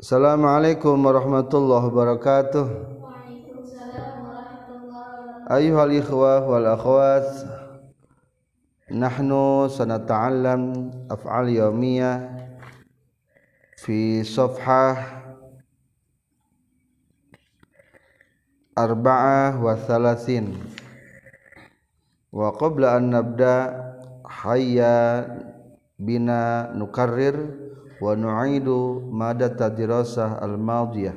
Assalamualaikum warahmatullahi wabarakatuh. Ayuhal ikhwah wal akhwat Nahnu sanata'allam af'al yawmiyah Fi safhah Arba'ah wa thalathin. Wa qabla an nabda wa nu'idu mada tadirasah al-madiyah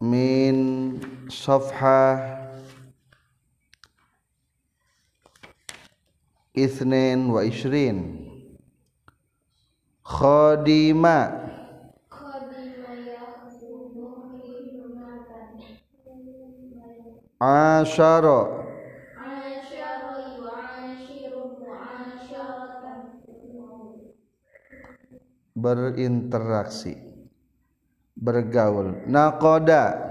min safha ithnin wa ishrin khadima asyara berinteraksi bergaul. Nakoda.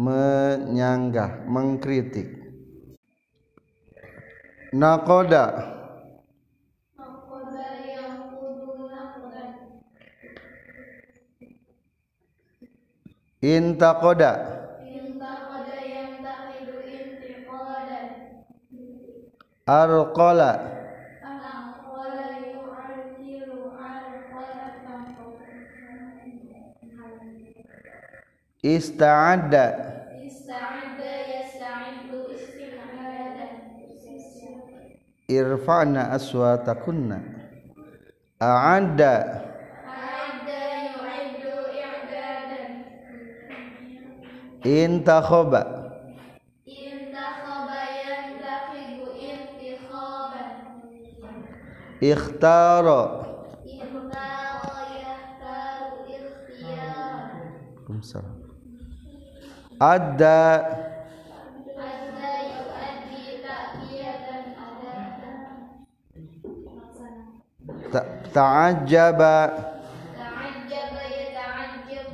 Menyanggah mengkritik. Nakoda. Intakoda arqala. Ista'adda. Irfa'na aswatakunna. A'adda. Intakhoba اختار. اختار أدى. تعجب تعجب. يتعجب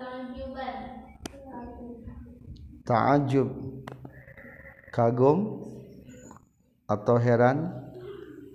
تعجبا تعجب. kagum أو هران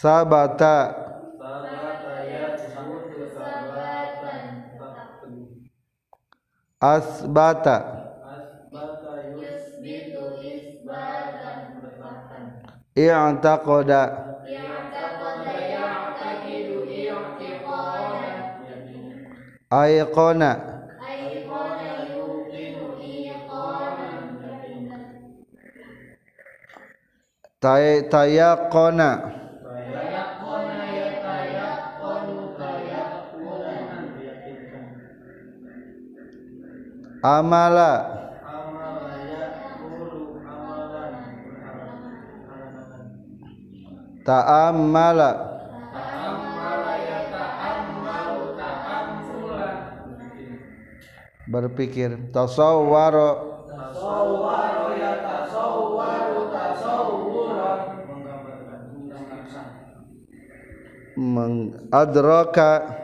sabata. Asbata. I'taqada aiqona. Tayaqona. Amala. Ta'ammala. Berpikir. Tasawwara mengadraka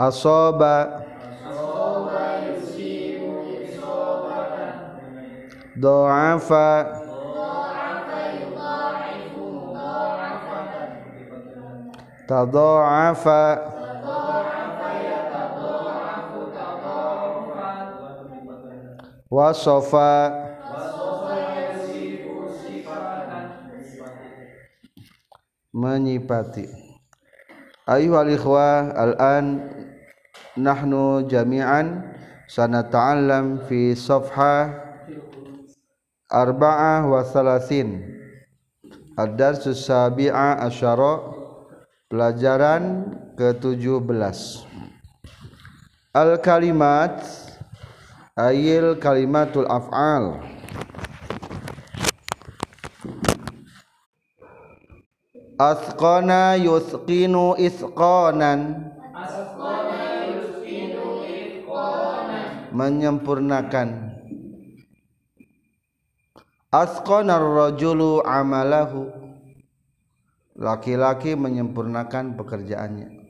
asoba. Do'afa. Tadha'afa wasofa. Menyipati. ayuhalikhwa al-an nahnu jami'an sanata'allam fi safha arba'ah wa salasin. Ad-darsus sabi'a asyara pelajaran ke-17 al-kalimat ayil kalimatul af'al. Asqana yusqinu isqanan menyempurnakan. Asqanar rajulu amalahu. Laki-laki menyempurnakan pekerjaannya.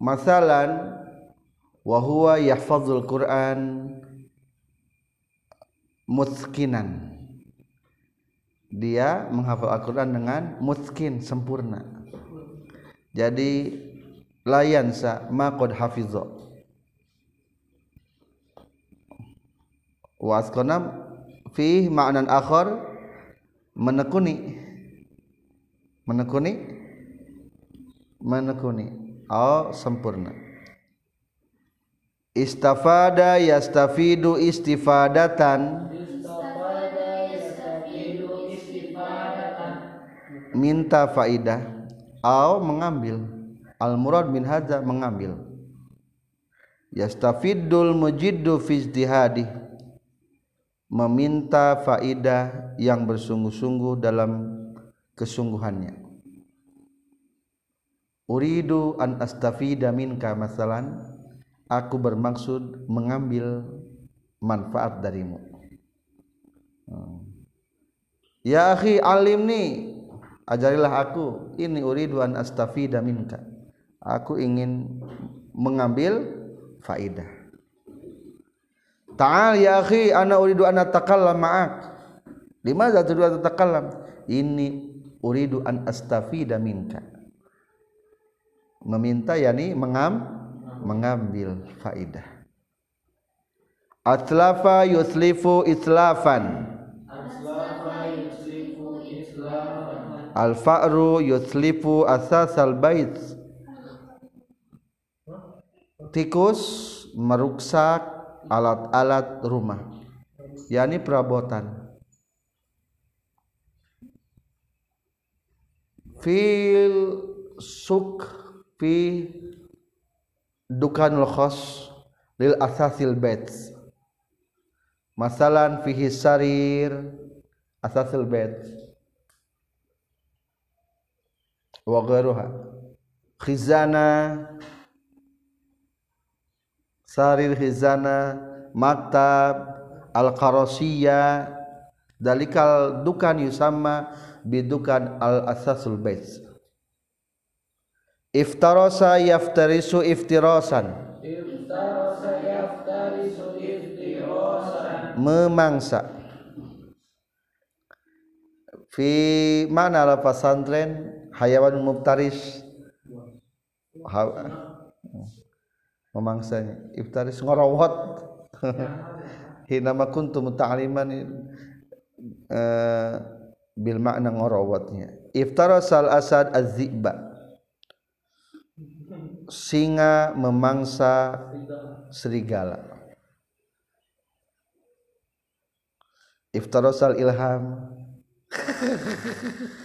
Masalan wa huwa yahfazul Qur'an muskinan dia menghafal Al-Qur'an dengan muskin sempurna. Jadi layan sa ma qad hafizah wasqana fi ma'nan akhar menekuni. Menekuni? Menekuni. Oh sempurna istafada yastafidu istifadatan. Minta faidah. Au mengambil. Al murad min hadza mengambil. Yastafidul mujiddu fi ijtihadi meminta faidah yang bersungguh-sungguh dalam kesungguhannya. Uridu an astafida minka masalan aku bermaksud mengambil manfaat darimu ya akhi alim nih ajarilah aku ini uridu an astafida minka aku ingin mengambil faidah Ta'al ya akhi ana uridu an atakallam ma'ak. Limadza turidu an tatakallam? Ini uridu an astafida minka. Meminta yakni mengam mengambil faidah. Atlafa yuslifu islafan. Al-fa'ru yuslifu asasal bait. Tikus meruksak alat-alat rumah yakni perabotan fil suk fi dukanul khos lil asasil bait masalan fihi sarir asasil bait wa khizana sarir hizana maktab al qarosiyah dalikal dukan yusama bidukan al asasul bait iftarosa yaftarisu iftirosan iftarosa yaftarisu iftirosan memangsa. Fi mana lafaz santren hayawan muftaris memangsanya. Iftaris ngorowot hinama kuntum ta'liman eh, bil makna ngorowotnya iftarasal asad az-zi'ba. Singa memangsa serigala. Iftarasal ilham.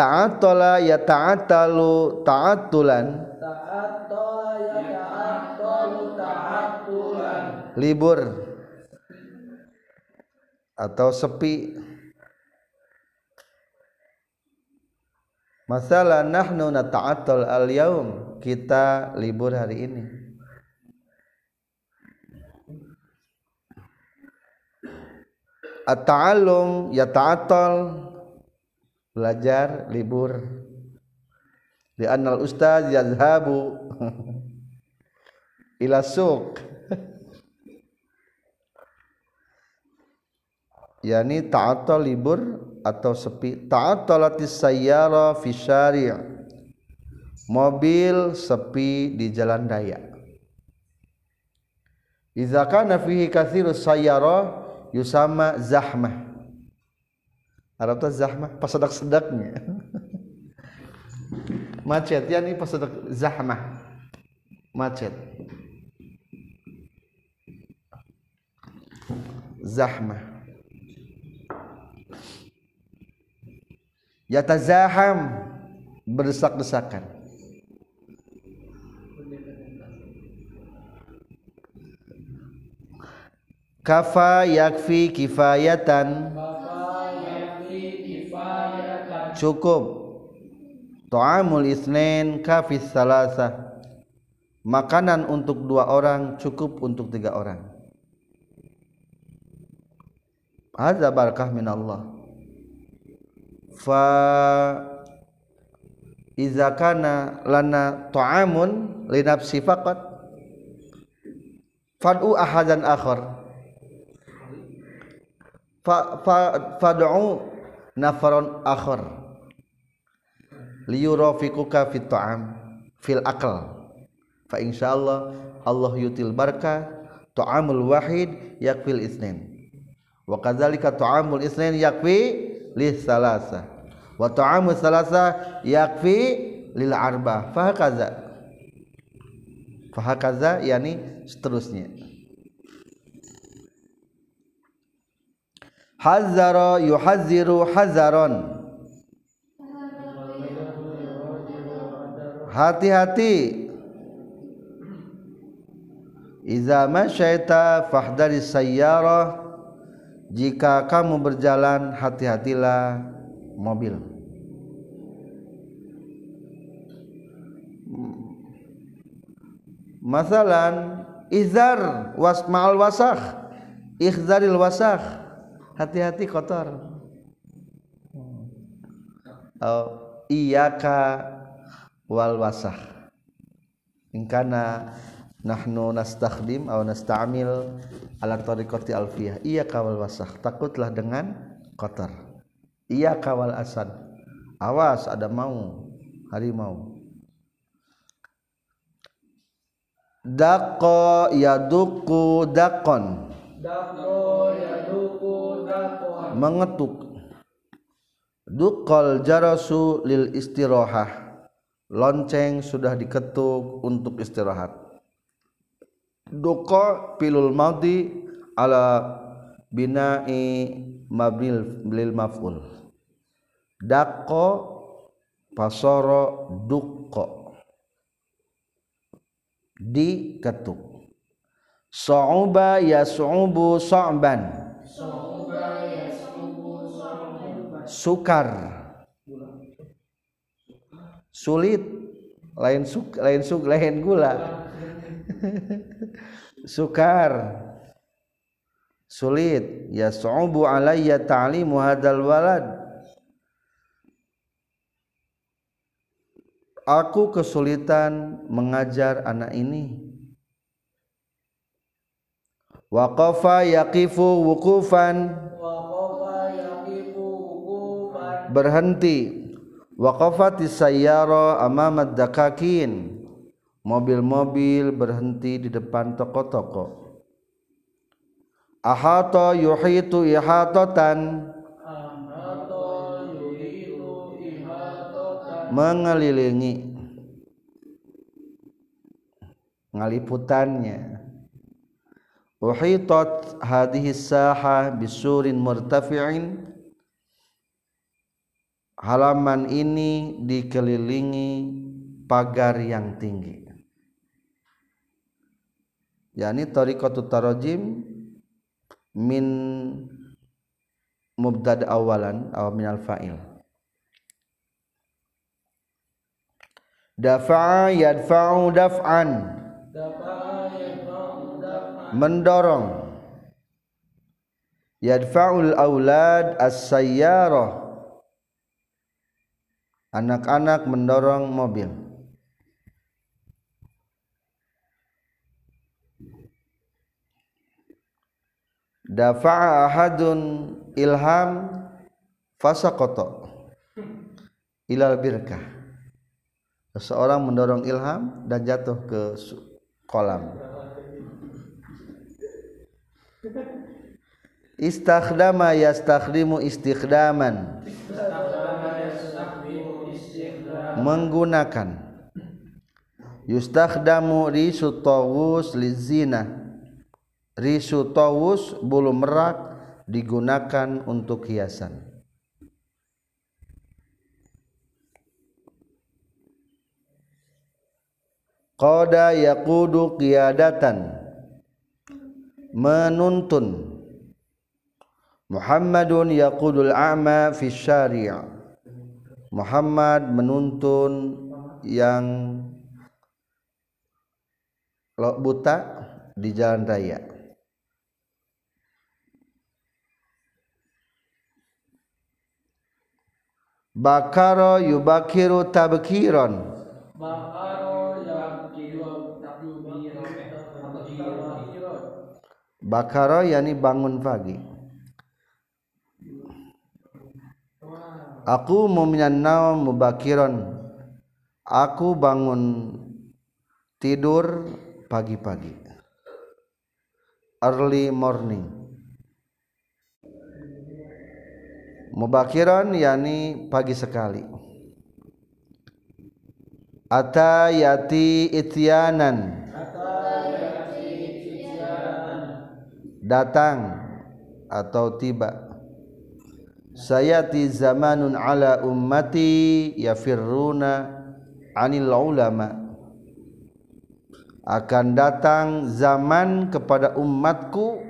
Ta'atola ya ta'atalu ta'atulan. Ta'atola ya ta'atalu ta'atulan. Libur. Atau sepi Masalah nahnu nata'attal al-yaum. Kita libur hari ini. At-ta'allum ya ta'attal belajar libur. Di anal ustaz yazhabu ila suq. Yani ta'atal libur atau sepi. Ta'atalatis sayyara fi syari' mobil sepi di jalan raya. Idza kana fihi katsirus sayyara yusama zahmah. Arab teh zahmah pasadak-sedaknya macet. Ya nih pasadak zahmah. Macet. Zahmah yatazaham. Berdesak-desakan. Kafa yakfi kifayatan. Cukup. Ta'amul isnin kafis salasa makanan untuk dua orang cukup untuk tiga orang. Hadza barakah min Allah fa iza kana lana ta'amun li nafsi faqat. Fad'u ahadan akhar. Fa fad'u nafaron akhar. Liyurafiquka fit ta'am fil aql. Fa insyaallah Allah yutil barka ta'amul wahid yakfil isnin. Wa kadzalika ta'amul isnin yakfi li salasa wa ta'amul salasa yakfi lil arba. Fa hakaza fa hakaza yani seterusnya. Hazara yuhazziru hazaron. Hati-hati. Iza masyaita fahdari sayyarah Jika kamu berjalan hati-hatilah mobil. Masalan Izar was ma'al wasakh Ikhzaril wasakh. Hati-hati kotor. Oh, Iyaka wal wasakh. Ingkana nahnu nastakhdim atau nasta'mil ala tariqati alfiyah. Iya kawal wasakh takutlah dengan kotor. Iya kawal asad awas ada mau harimau. Daqqa yaduku daqon Dako yaduku dakon. Mengetuk. Duqal jarasu lil istirahah. Lonceng sudah diketuk untuk istirahat duqa pilul madhi ala bina'i mabnil lil maf'ul. Daqqa pasara duqqa diketuk sa'uba yas'ubu sa'ban sukar. Sulit. Lain suk lain suk lain gula sukar. Sulit. Ya su'ubu alayya ta'limu hadal walad. Aku kesulitan mengajar anak ini. Waqafa yaqifu wukuban berhenti. Waqafati sayyara amamad dakakin mobil-mobil berhenti di depan toko-toko. Ahata yuhitu ihatatan ihatotan. Mengelilingi. Ngaliputannya. Uhitat hadhihi saha bisurin murtafi'in. Halaman ini dikelilingi pagar yang tinggi yakni tariqatut tarajim min mubtada awalan aw min al fa'il. Dafa'a yadfa'u daf'an. Dapa'a yadfa'u daf'an mendorong. Yadfa'ul aulad as-sayyarah. Anak-anak mendorong mobil dafa'a ahadun ilham fasaqata. Ilal birkah. Seseorang mendorong ilham dan jatuh ke kolam. Istakhdama yastakhdimu istikhdaman menggunakan. Yustakhdamu risut tawus lizina risu tawus bulu merak digunakan untuk hiasan. Qada yaqudu qiyadatan. Menuntun. Muhammadun yaqudul a'ma fi syari' Muhammad menuntun yang buta di jalan raya Bakaro yubakiru tabkiron Bakaro yakiru takbiro Bakaro yani bangun pagi. Aku muminan naum mubakiron Aku bangun tidur pagi-pagi. Early morning mubakiran yakni pagi sekali. Ata yati ityanan. Datang atau tiba. Sayati zamanun ala ummati yafirruna anil ulama. Akan datang zaman kepada umatku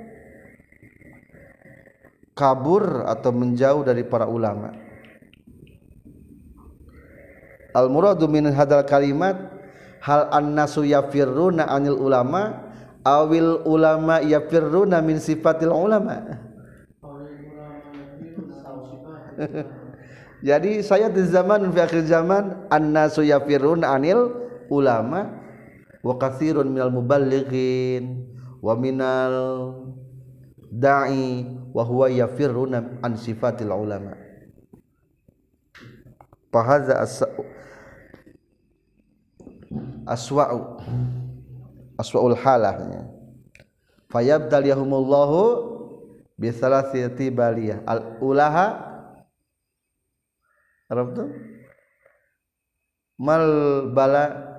kabur atau menjauh dari para ulama. Al muradu min hadal kalimat hal annasu yafirruna anil ulama awil ulama yafirruna min sifatil ulama. Jadi saya di zaman fi akhir zaman annasu yafirruna anil ulama wa katsirun minal muballighin wa minal da'i wa huwa yafirru an sifatil ulama. Fahadza aswa'u aswa'ul halahnya fayabtaliyahumullahu bi thalathati baliyah al ulaha Arab tu? Mal bala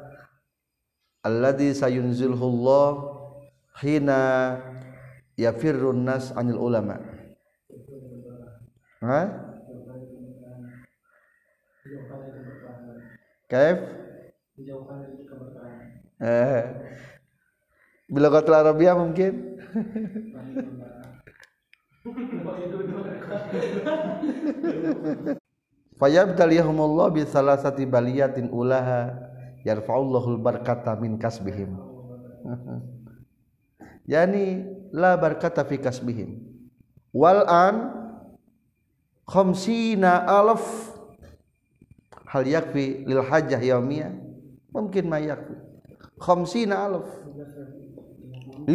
alladhi sayunzilhu Allah hina yafirrun nas anil ulama ha Kaif? Eh. Bila kata Arabia mungkin? Fayabtaliyahumullah bi salasati baliyatin ulaha yarfa'ullahul barkata min kasbihim yani la barkata fi kasbihim. Wal an khamsina alaf hal yakfi lil hajah yaumiyah? Mungkin ma yakfi. Khamsina alaf 50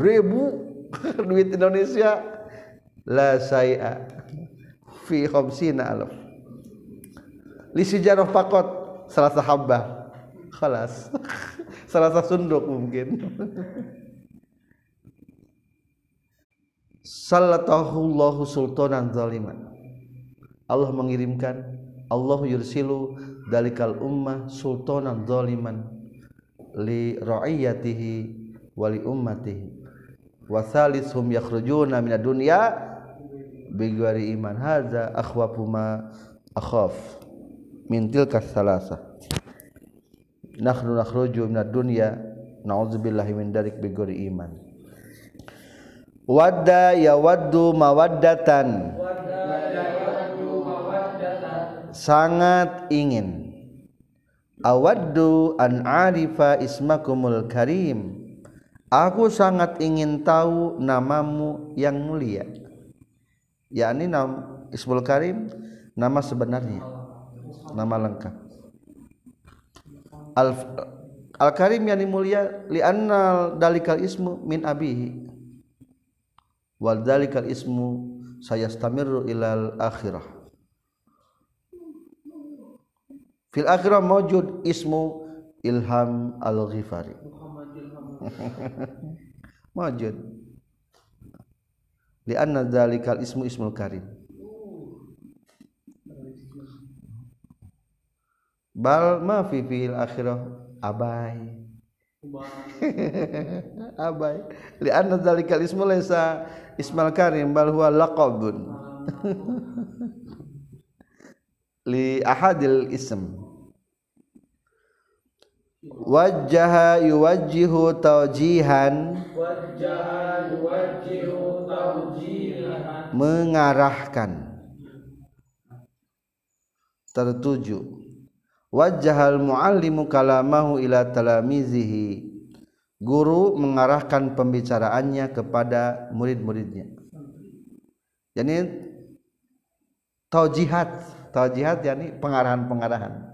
ribu duit Indonesia. La saya fi khamsina alaf li sijarah fakot salah sahabat khalas. Salah sunduk mungkin sallatahullahu sultanan zaliman. Allah mengirimkan Allah yursilu dalikal ummah sultanan zaliman li ra'iyatihi wa li ummatihi. Wa thalithum yakhrujuna minad dunya bigwari iman. Hadza akhwafu ma akhaf min tilka salasah nahnu nakhruju minad dunya na'udzubillahi min darik bigori iman wadda yawaddu mawaddatan. Sangat ingin. Awaddu an arifa ismakumul karim. Aku sangat ingin tahu namamu yang mulia. Yakni nam ismul karim nama sebenarnya. Nama lengkap. Al al karim yani mulia li annal dalikal ismu min abihi wal dalikal ismu sayastamirru ilal akhirah. Fil akhirah mawjud ismu ilham al ghifari mawjud. Li anna dalikal ismu ismul karim. Bal ma fi fil akhirah? Abai abai. Lianna dzalikal ismu laysa ismal karim bal huwa laqabun. Li ahadil ism. Wajjaha yuwajjihu tawjihan. Wajah yuwajjihu tawjihan. Mengarahkan. Tertuju wajjahal muallimu kalamahu ila talamizihi. Guru mengarahkan pembicaraannya kepada murid-muridnya. Jadi taujihat. Taujihat yakni pengarahan-pengarahan.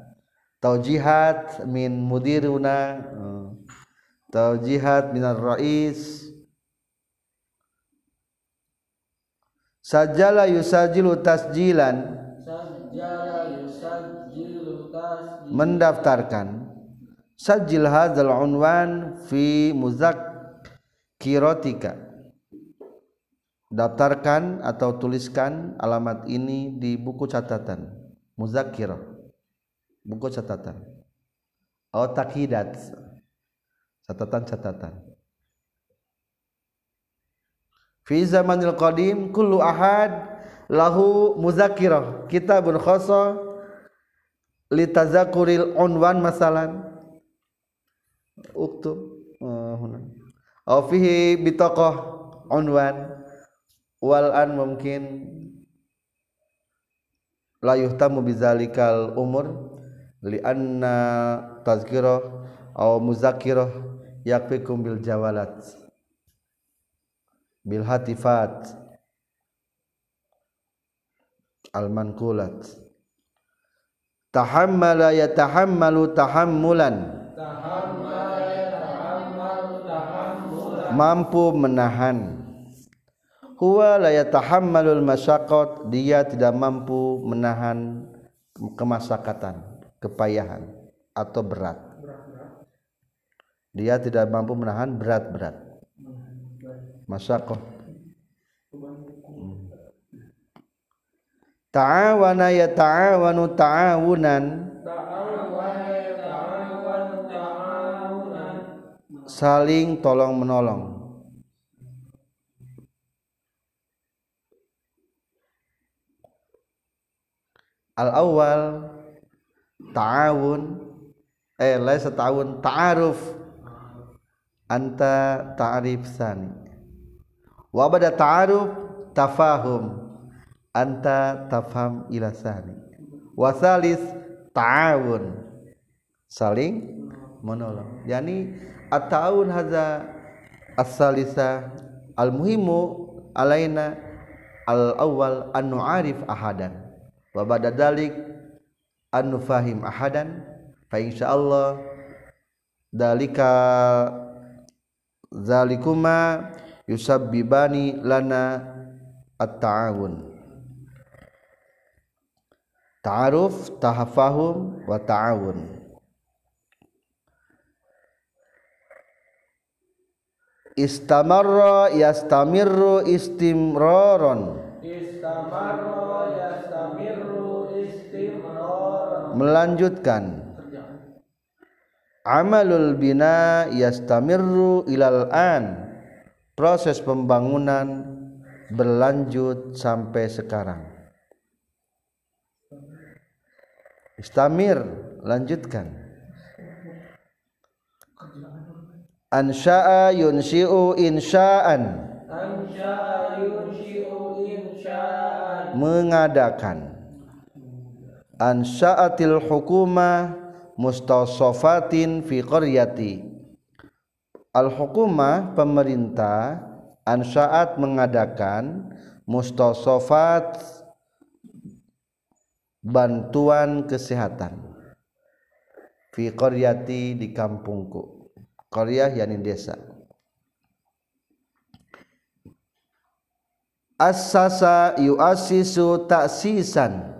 Taujihat min mudiruna. Taujihat minar rais. Sajala yusajilu tasjilan. Tasjil mendaftarkan. Sajil hadzal unwan fi muzakkiratika. Daftarkan atau tuliskan alamat ini di buku catatan. Muzakkirah. Buku catatan. Atau takhidat. Catatan-catatan. Fi zamanil qadim kullu ahad lahu muzakkirah. Kitabun khassa li tazakuril unwan masalan. Uktub. Huna aw fihi bitaqah unwan. Wal an mungkin la yuhtamu bizalikal umur. Li anna tazkirah aw muzakkirah yakfikum bil jawalat. Bil hatifat. Al tahammala yatahammalu tahammulan. Mampu menahan. Huwa la yatahammalul masyaqqat dia tidak mampu menahan kemasakatan kepayahan atau berat. Dia tidak mampu menahan berat-berat. Masyaqqah ta'awana yata'awanu ta'awunan. Ta'awan ta'awan ta'awunan saling tolong menolong. Al awal ta'awun eh laisa ta'awun ta'aruf. Anta ta'rif sani. Wa bada ta'aruf tafahum anta tafham ila sani wa salis ta'awun. Saling menolong. Yani at-ta'awun hadza as-salisa al-muhimu alaina al-awwal an nu'arif ahadan. Wa ba'da dalik an nufahim ahadan. Fa insyaallah dalika zalikuma yusabbibani lana at-ta'awun ta'aruf tahafahum wa ta'awun. Istamarra yastamirru istimraron. Istamarra yastamirru istimrar melanjutkan. Amalul bina yastamirru ilal an. Proses pembangunan berlanjut sampai sekarang istamir lanjutkan. Ansya'a yunsyi'u insya'an ansya'a yunsyi'u insya'an mengadakan. Ansya'atil hukuma mustausafatin fi qaryati. Al hukuma pemerintah ansya'at mengadakan mustausafat bantuan kesehatan. Fi qaryati di kampungku. Qaryah yakni desa. Assasa yu'assisu ta'sisan.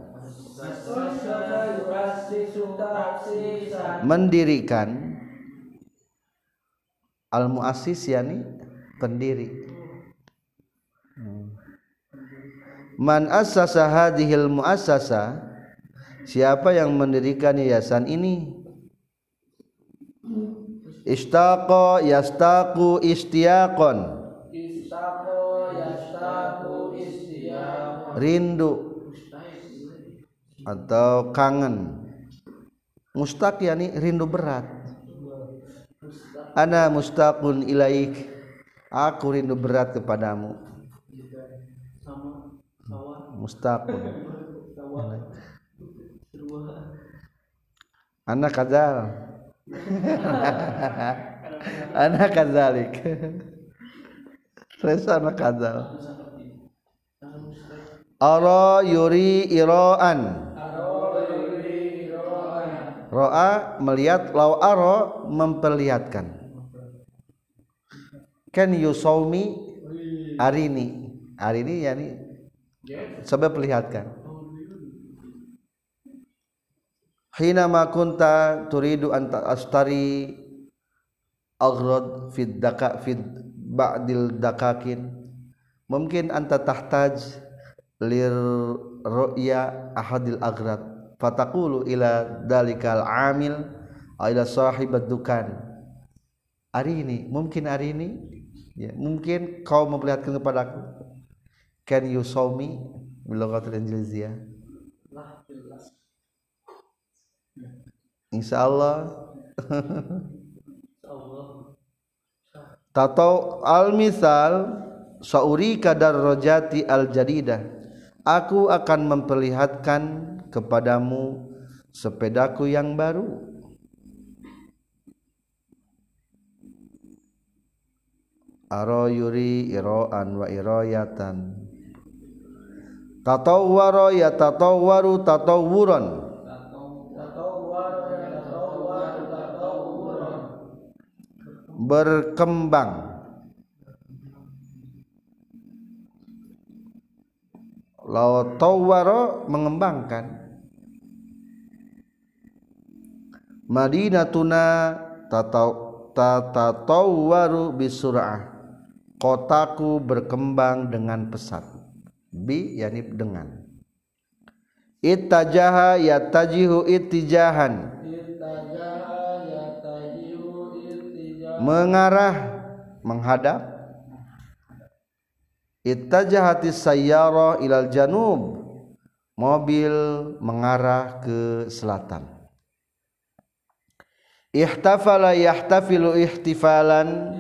Mendirikan al muassis yani pendiri. Man assasa hadhil muassasa siapa yang mendirikan yayasan ini? Istaqo yastaku istiyaqon rindu. Atau kangen. Mustaq yani rindu berat. Ana mustaqun ilaik. Aku rindu berat kepadamu. Mustaqun ana kadzal ana kadzalik terus ana kadzal ara yuri iraan roa melihat law aro memperlihatkan. Can you show me hari ini. Hari ini yani coba perlihatkan hina ma kunta turidu an astari aghrad fid daka fid ba'dil dakakin. Mungkin anta tahtaj lir ru'ya ahadil aghrad. Fataqulu ila dalikal amil ila sahibat dukan. Hari ini mungkin hari ini ya mungkin kau memperlihatkan kepadaku can you show me? Biloghatil injiliziyah insyaallah. Tato al misal sauri kadar rojati al jadidah. Aku akan memperlihatkan kepadamu sepedaku yang baru. Aro yuri iroan wa iroyatan. Tatawwara ya tatawwaru tatawwuran berkembang. Law tawwara mengembangkan. Madinatuna tatatawwaru bisur'ah. Kotaku berkembang dengan pesat. Bi yani dengan. Ittajaha yatajihu ittijahan mengarah menghadap. Ittajahati sayyara ilal janub. Mobil mengarah ke selatan. Ihtafala yahtafilu ihtifalan.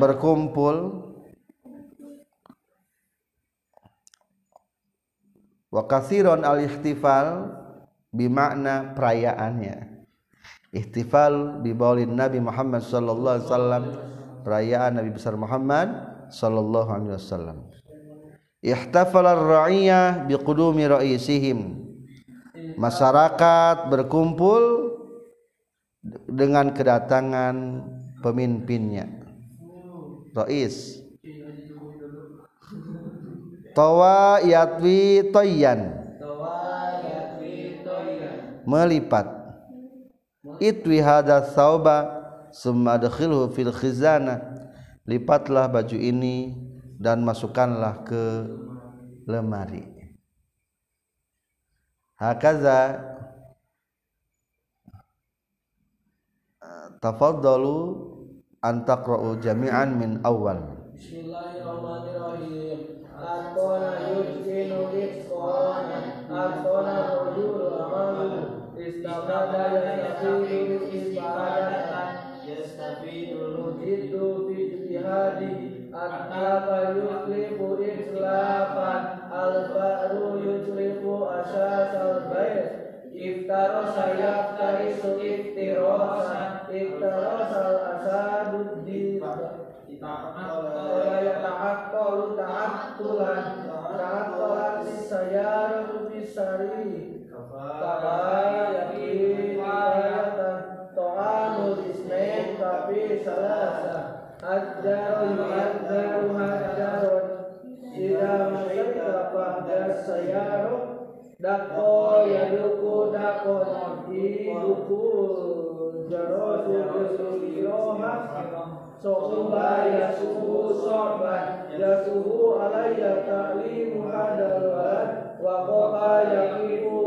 Berkumpul. Wa kathiron al ihtifal bimakna perayaannya ihtifal bi baulin Nabi Muhammad sallallahu alaihi wasallam perayaan Nabi besar Muhammad sallallahu alaihi wasallam. Ihtafala ar-ra'iyah bi qudumi ra'isihim. Masyarakat berkumpul dengan kedatangan pemimpinnya. Rais. Tawa yatwi toyan. Melipat itwi hada sauba summa adkhilhu fil khizana. Lipatlah baju ini dan masukkanlah ke lemari. Hakaza tafaddalu an taqra'u jami'an min awal Bismillahirrahmanirrahim amalu Istabada yastafidu isbadatan Yastafidu sayaratu bisari Kaba Hajjaru yu'adzaru hajjarun Ida masyarakat fahdas sayaru Dako yaduku dako Iduku jarotu yusuliroha Sohba yasuhu sohban Yasuhu alaiya ta'limu hadal walad Wa koha yakifu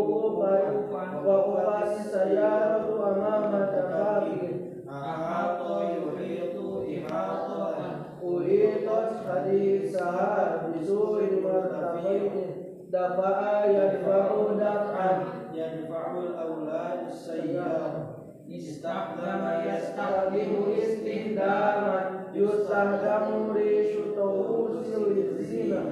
dafa'a yadfa'u daf'an Yadfa'ul awlad sayyar Istahdama yastahdihu istihdaman. Yustahdamu rishu tawusil zina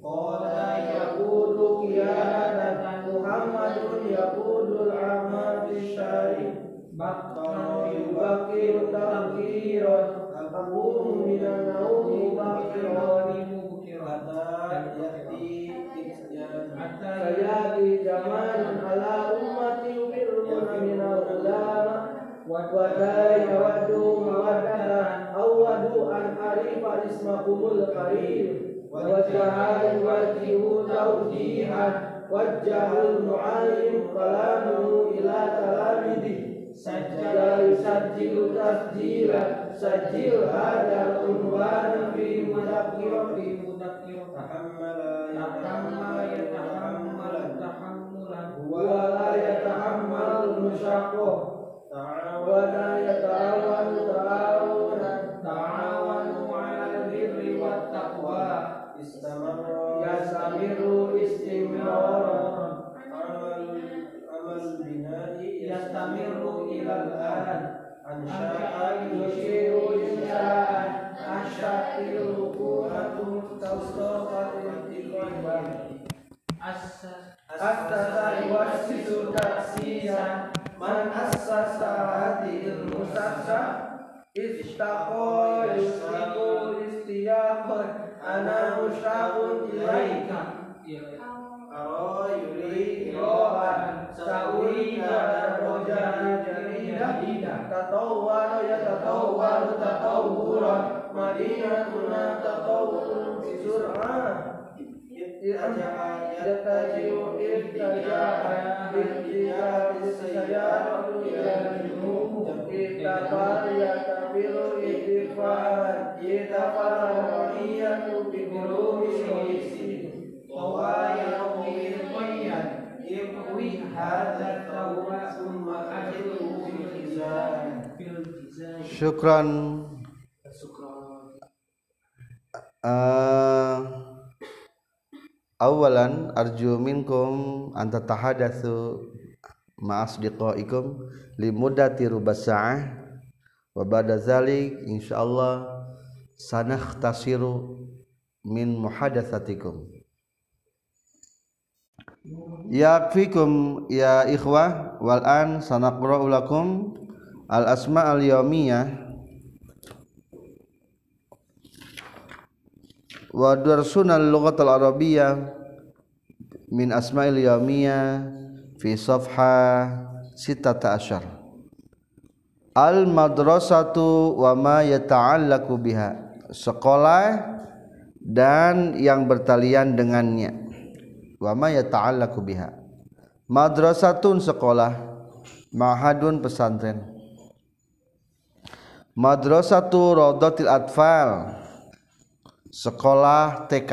Qala yakudu kiyanan Muhammadun yakudul amal bishari Baktanu yubakiru takdiran Aku minanaumi bakiran اسمكم القريب وجه الوجه توجيها وجه المعلم كلامه إلى تلاميذه سجل يسجل تسجيلا سجل هذا العنوان في مذكرة في مذكرة تحمل ولا يتحمل المشقة ولا يتعاون يتجه ارتجاعا باتجاه السيارة إلى الجنوب ارتفع يرتفع ارتفاعا ارتفع الرمية بقلوب الرئيسي وهو يقوي القيا يقوي هذا الثوب ثم أجله في الخزان في الخزان syukran uh, awalan arju minkum anta tahadatsu ma'asdiqaikum limudati rubas sa'ah. Wa ba'da zalik insyaallah sanakhtasiru min muhadatsatikum. Yakfikum ya ikhwah wal an sanaqra'u lakum al asma al yawmiyah wa darsuna al lughat al arabiyyah min asma'il yawmiyah fi safha 16 al madrasatu wa ma yata'allaqu biha. Sekolah dan yang bertalian dengannya. Wa ma yata'allaqu biha. Madrasatun sekolah mahadun pesantren. Madrasatu radatil atfal sekolah TK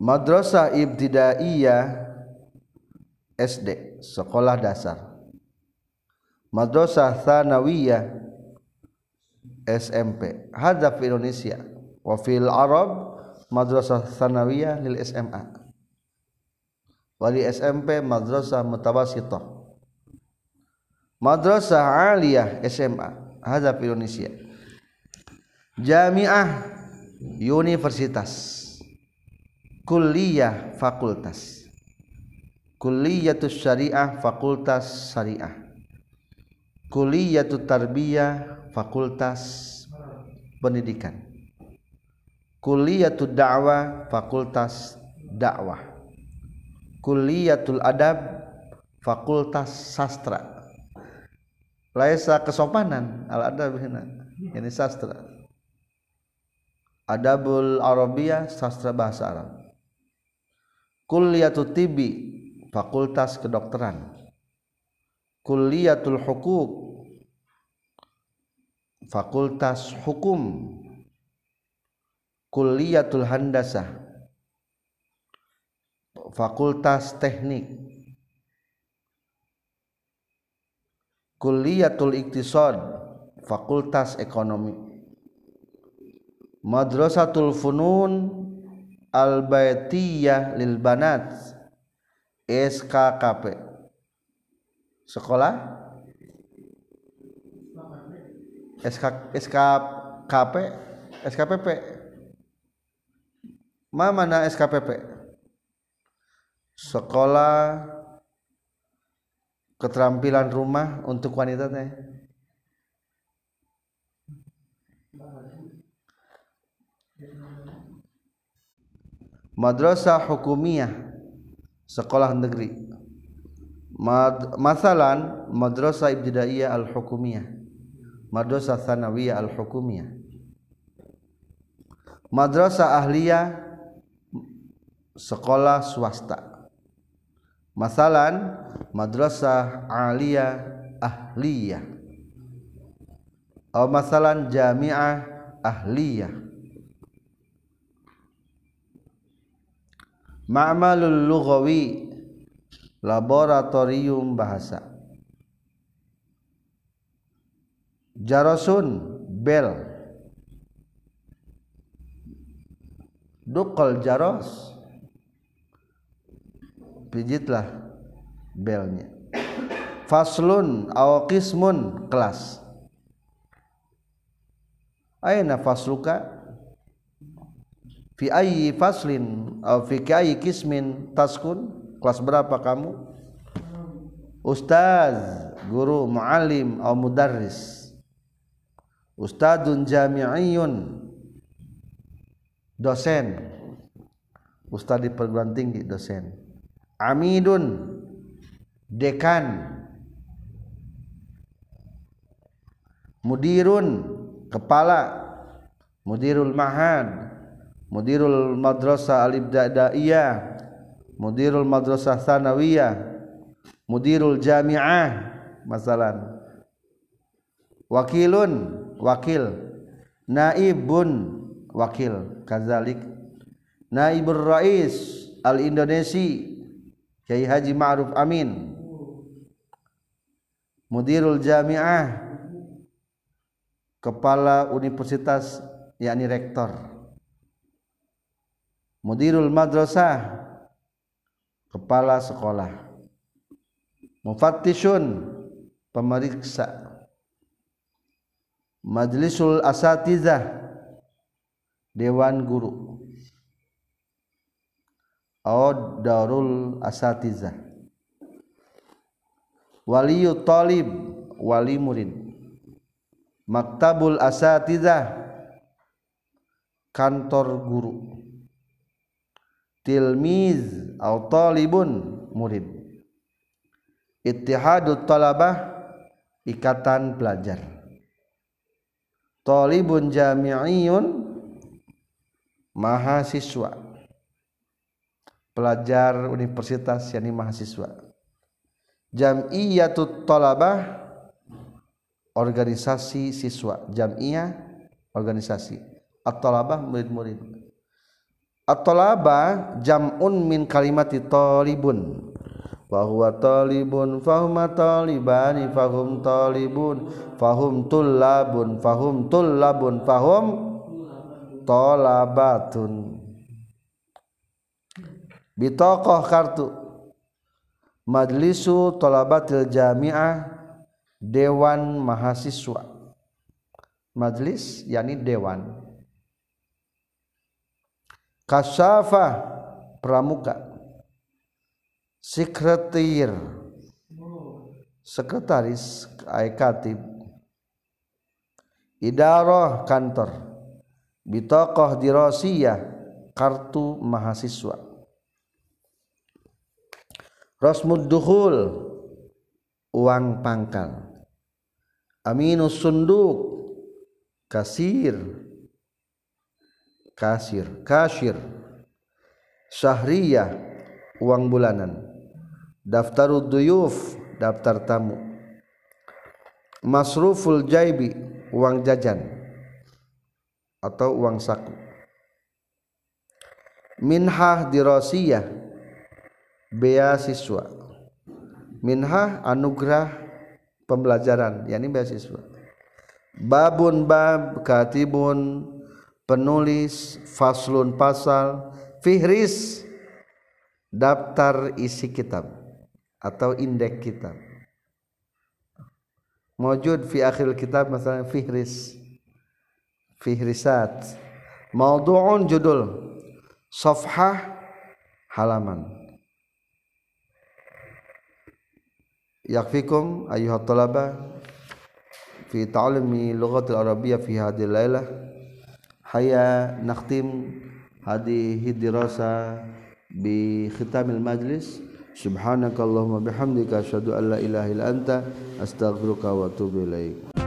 madrasah ibtidaiyah SD sekolah dasar. Madrasah thanawiyah SMP hadaf Indonesia. Wa fil Arab madrasah thanawiyah lil SMA wali SMP madrasah mutawasitah. Madrasah aliyah SMA hadaf Indonesia jamiah universitas. Kuliah fakultas. Kuliyatus syariah fakultas syariah. Kuliyatut tarbiyah fakultas pendidikan. Kuliyatud da'wah fakultas dakwah kuliyatul adab fakultas sastra. Laisa kesopanan al adab ini sastra adabul arabiyah sastra bahasa Arab. Kuliyatul tibi fakultas kedokteran. Kuliyatul hukuk fakultas hukum. Kuliyatul handasah fakultas teknik. Kuliyatul iktisad fakultas ekonomi madrasatul funun al baitiyah lil banat SKKP sekolah? SK, SKKP SKPP ma mana SKPP sekolah keterampilan rumah untuk wanita teh madrasah hukumiyah sekolah negeri. Mad masalan madrasah ibtidaiyah al hukumiyah madrasah sanawiyah al hukumiyah madrasah ahliyah sekolah swasta. Masalan madrasah aliyah ahliyah. Atau masalan jami'ah ahliyah ma'malul lughawi laboratorium bahasa. Jarosun bel. Dukol jaros pijitlah belnya. Faslun aw qismun kelas. Aina fasluka fi ayyi faslin aw fi ayyi qismin taskun? Kelas berapa kamu? Ustaz guru muallim atau mudarris. Ustadun jami'iyun dosen. Ustad di perguruan tinggi dosen. Amidun. Dekan. Mudirun. Kepala. Mudirul mahad mudirul madrasah al-ibtidaiyah. Mudirul madrasah sanawiyah mudirul jami'ah masalan. Wakilun wakil. Naibun wakil. Kazalik. Naibur rais al indonesi Kiai Haji Ma'ruf Amin. Mudirul jami'ah kepala universitas yakni rektor mudirul madrasah kepala sekolah. Mufattishun pemeriksa. Majlisul asatizah dewan guru. Atau darul asatizah. Waliyu talib wali murid. Maktabul asatizah kantor guru tilmiz atau talibun murid. Ittihadut talabah ikatan pelajar. Talibun jami'iyun mahasiswa. Pelajar universitas yakni mahasiswa. Jam'iyatut talabah organisasi siswa. Jam'iyah organisasi. At-talabah murid-murid at-talaba jam'un min kalimati talibun. Wa huwa talibun fahuma talibani fahum talibun. Fahum tullabun fahum tullabun fahum talabatun. Bitokoh kartu. Majlisu talabatil jami'ah dewan mahasiswa. Majlis yakni dewan kasafa pramuka. Sekretir. Sekretaris katib. Idarah kantor. Bitokoh dirosiyah kartu mahasiswa. Rosmud duhul uang pangkal. Aminus sunduk kasir kasir. Kasir. Syahriyah uang bulanan. Daftarud duyuf daftar tamu. Masruful jaibi uang jajan. Atau uang saku. Minhah dirosiyah beasiswa minhah anugerah pembelajaran yakni beasiswa babun bab katibun penulis faslun pasal fihris daftar isi kitab atau indeks kitab. Mawjud fi akhir kitab misalnya fihris. Fihrisat. Maudu'un judul. Safhah halaman. Yakfikum ayuhat talaba fi ta'limi lughatil arabiyyah fi hadhihi lailah haya nakhtim hadhihi dirasa bi khitamil majlis subhanakallahumma bihamdika asyhadu an la ilaha illa anta astaghfiruka wa atubu ilaik